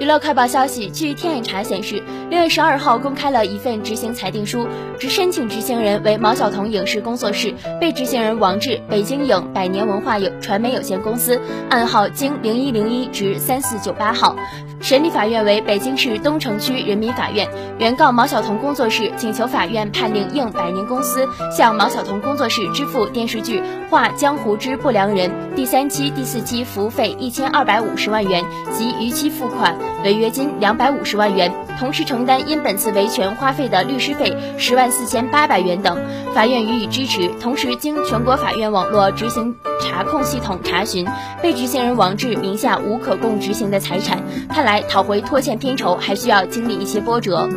娱乐快报消息，据天眼查显示，六月十二号公开了一份执行裁定书，执申请执行人为毛晓彤影视工作室，被执行人王志，北京影百年文化有传媒有限公司，暗号京零一零一至三四九八号。审理法院为北京市东城区人民法院。原告毛晓彤工作室请求法院判令应百年公司向毛晓彤工作室支付电视剧《画江湖之不良人》第三期、第四期服务费一千二百五十万元及逾期付款。违约金两百五十万元，同时承担因本次维权花费的律师费十万四千八百元等，法院予以支持。同时，经全国法院网络执行查控系统查询，被执行人王志名下无可供执行的财产，看来讨回拖欠片酬还需要经历一些波折。